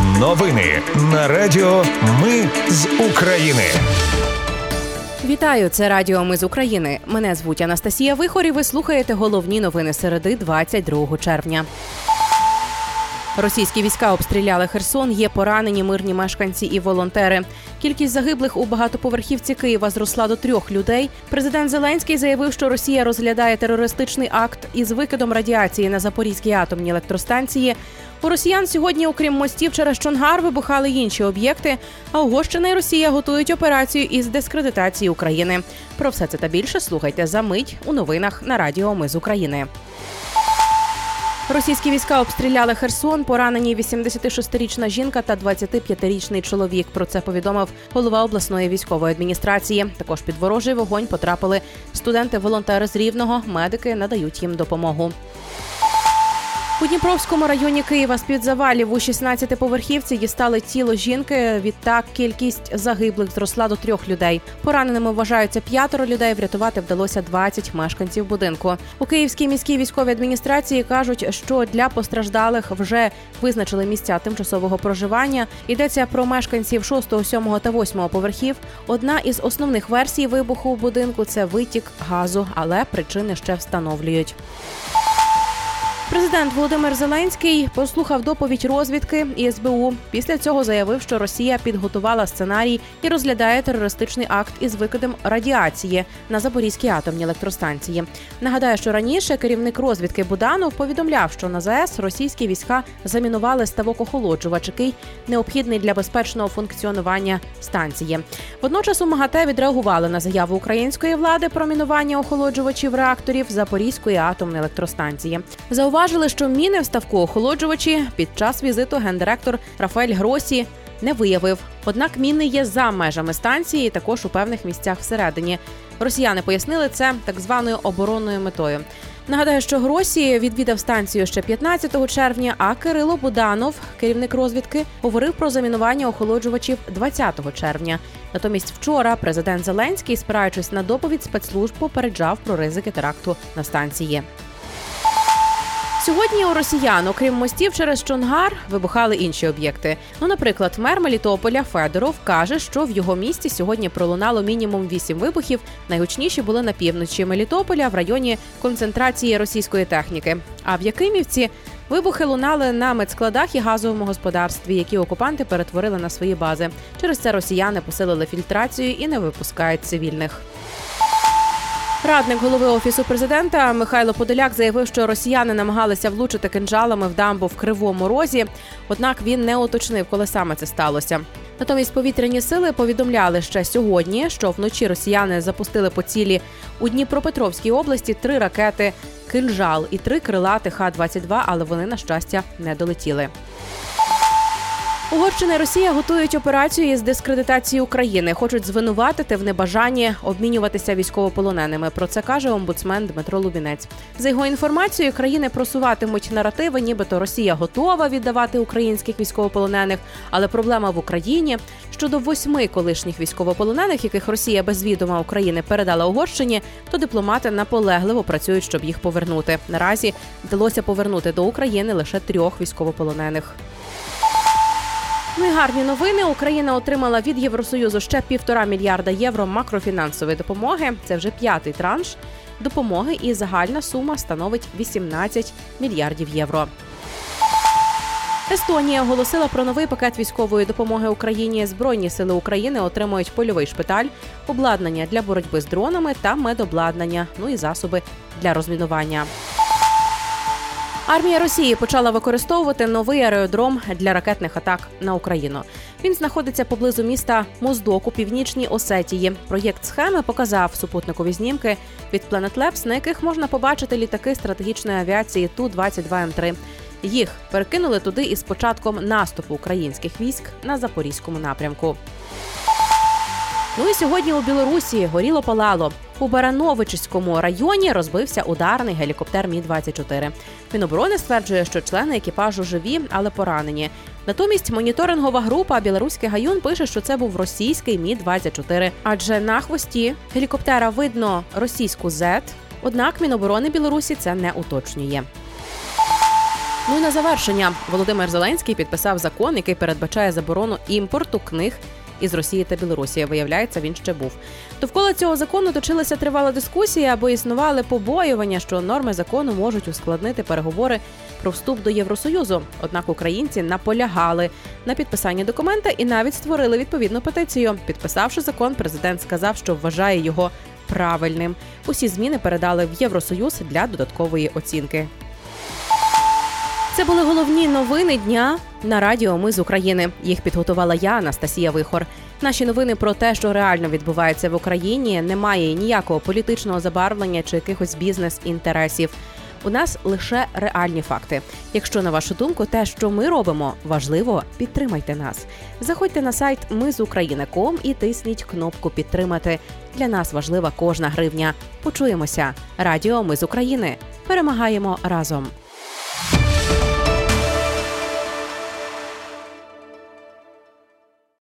Новини на Радіо Ми з України. Вітаю, це Радіо Ми з України. Мене звуть Анастасія Вихор і Ви слухаєте головні новини середи 22 червня. Російські війська обстріляли Херсон. Є поранені мирні мешканці і волонтери. Кількість загиблих у багатоповерхівці Києва зросла до трьох людей. Президент Зеленський заявив, що Росія розглядає терористичний акт із викидом радіації на Запорізькій атомній електростанції. У росіян сьогодні, окрім мостів через Чонгар, вибухали інші об'єкти. А Угорщина і Росія готують операцію із дискредитації України. Про все це та більше слухайте за мить у новинах на Радіо Ми з України. Російські війська обстріляли Херсон. Поранені 86-річна жінка та 25-річний чоловік. Про це повідомив голова обласної військової адміністрації. Також під ворожий вогонь потрапили студенти-волонтери з рівного. Медики надають їм допомогу. У Дніпровському районі Києва з під завалів у 16-поверхівці дістали тіло жінки. Відтак кількість загиблих зросла до трьох людей. Пораненими вважаються п'ятеро людей. Врятувати вдалося 20 мешканців будинку. У Київській міській військовій адміністрації кажуть, що для постраждалих вже визначили місця тимчасового проживання. Йдеться про мешканців 6, 7 та 8 поверхів. Одна із основних версій вибуху в будинку це витік газу, але причини ще встановлюють. Президент Володимир Зеленський послухав доповідь розвідки і СБУ. Після цього заявив, що Росія підготувала сценарій і розглядає терористичний акт із викидом радіації на Запорізькій атомній електростанції. Нагадаю, що раніше керівник розвідки Буданов повідомляв, що на ЗАЕС російські війська замінували ставок охолоджувач, який необхідний для безпечного функціонування станції. Водночас у МАГАТЕ відреагували на заяву української влади про мінування охолоджувачів реакторів Запорізької атомної електростанції. Зауважили, Зауважили, що міни в ставку охолоджувачі під час візиту гендиректор Рафаель Гросі не виявив. Однак міни є за межами станції, і також у певних місцях всередині. Росіяни пояснили це так званою оборонною метою. Нагадаю, що Гросі відвідав станцію ще 15 червня. А Кирило Буданов, керівник розвідки, говорив про замінування охолоджувачів 20 червня. Натомість, вчора президент Зеленський, спираючись на доповідь спецслужб, попереджав про ризики теракту на станції. Сьогодні у росіян, окрім мостів через Чонгар, вибухали інші об'єкти. Ну, наприклад, мер Мелітополя Федоров каже, що в його місті сьогодні пролунало мінімум вісім вибухів. Найгучніші були на півночі Мелітополя в районі концентрації російської техніки. А в Якимівці вибухи лунали на медскладах і газовому господарстві, які окупанти перетворили на свої бази. Через це росіяни посилили фільтрацію і не випускають цивільних. Радник голови офісу президента Михайло Подоляк заявив, що росіяни намагалися влучити кинджалами в дамбу в кривому розі. Однак він не уточнив, коли саме це сталося. Натомість повітряні сили повідомляли ще сьогодні, що вночі росіяни запустили по цілі у Дніпропетровській області три ракети кинжал і три крилати Х-22, але вони на щастя не долетіли. Угорщина і Росія готують операцію із дискредитації України. Хочуть звинуватити в небажанні обмінюватися військовополоненими. Про це каже омбудсмен Дмитро Лубінець. За його інформацією, країни просуватимуть наративи, нібито Росія готова віддавати українських військовополонених. Але проблема в Україні щодо восьми колишніх військовополонених, яких Росія без відома України передала Угорщині, то дипломати наполегливо працюють, щоб їх повернути. Наразі вдалося повернути до України лише трьох військовополонених. Ну і гарні новини. Україна отримала від Євросоюзу ще півтора мільярда євро макрофінансової допомоги. Це вже п'ятий транш допомоги, і загальна сума становить 18 мільярдів євро. Естонія оголосила про новий пакет військової допомоги Україні. Збройні сили України отримують польовий шпиталь, обладнання для боротьби з дронами та медобладнання, ну і засоби для розмінування. Армія Росії почала використовувати новий аеродром для ракетних атак на Україну. Він знаходиться поблизу міста Моздок у північній Осетії. Проєкт схеми показав супутникові знімки від Planet Labs, на яких можна побачити літаки стратегічної авіації ту 22 м 3 Їх перекинули туди із початком наступу українських військ на запорізькому напрямку. Ну і сьогодні у Білорусі горіло палало. У Барановичському районі розбився ударний гелікоптер Мі 24 Міноборони стверджує, що члени екіпажу живі, але поранені. Натомість моніторингова група Білоруський гаюн пише, що це був російський Мі 24 адже на хвості гелікоптера видно російську Z, Однак Міноборони Білорусі це не уточнює. Ну і на завершення Володимир Зеленський підписав закон, який передбачає заборону імпорту книг із Росії та Білорусі. Виявляється, він ще був. Довкола цього закону точилася тривала дискусія, або існували побоювання, що норми закону можуть ускладнити переговори про вступ до Євросоюзу. Однак українці наполягали на підписанні документа і навіть створили відповідну петицію. Підписавши закон, президент сказав, що вважає його правильним. Усі зміни передали в Євросоюз для додаткової оцінки. Це були головні новини дня на радіо. Ми з України. Їх підготувала я, Анастасія Вихор. Наші новини про те, що реально відбувається в Україні, немає ніякого політичного забарвлення чи якихось бізнес-інтересів. У нас лише реальні факти. Якщо на вашу думку, те, що ми робимо, важливо, підтримайте нас. Заходьте на сайт Ми з України.ком і тисніть кнопку Підтримати. Для нас важлива кожна гривня. Почуємося. Радіо Ми з України. Перемагаємо разом.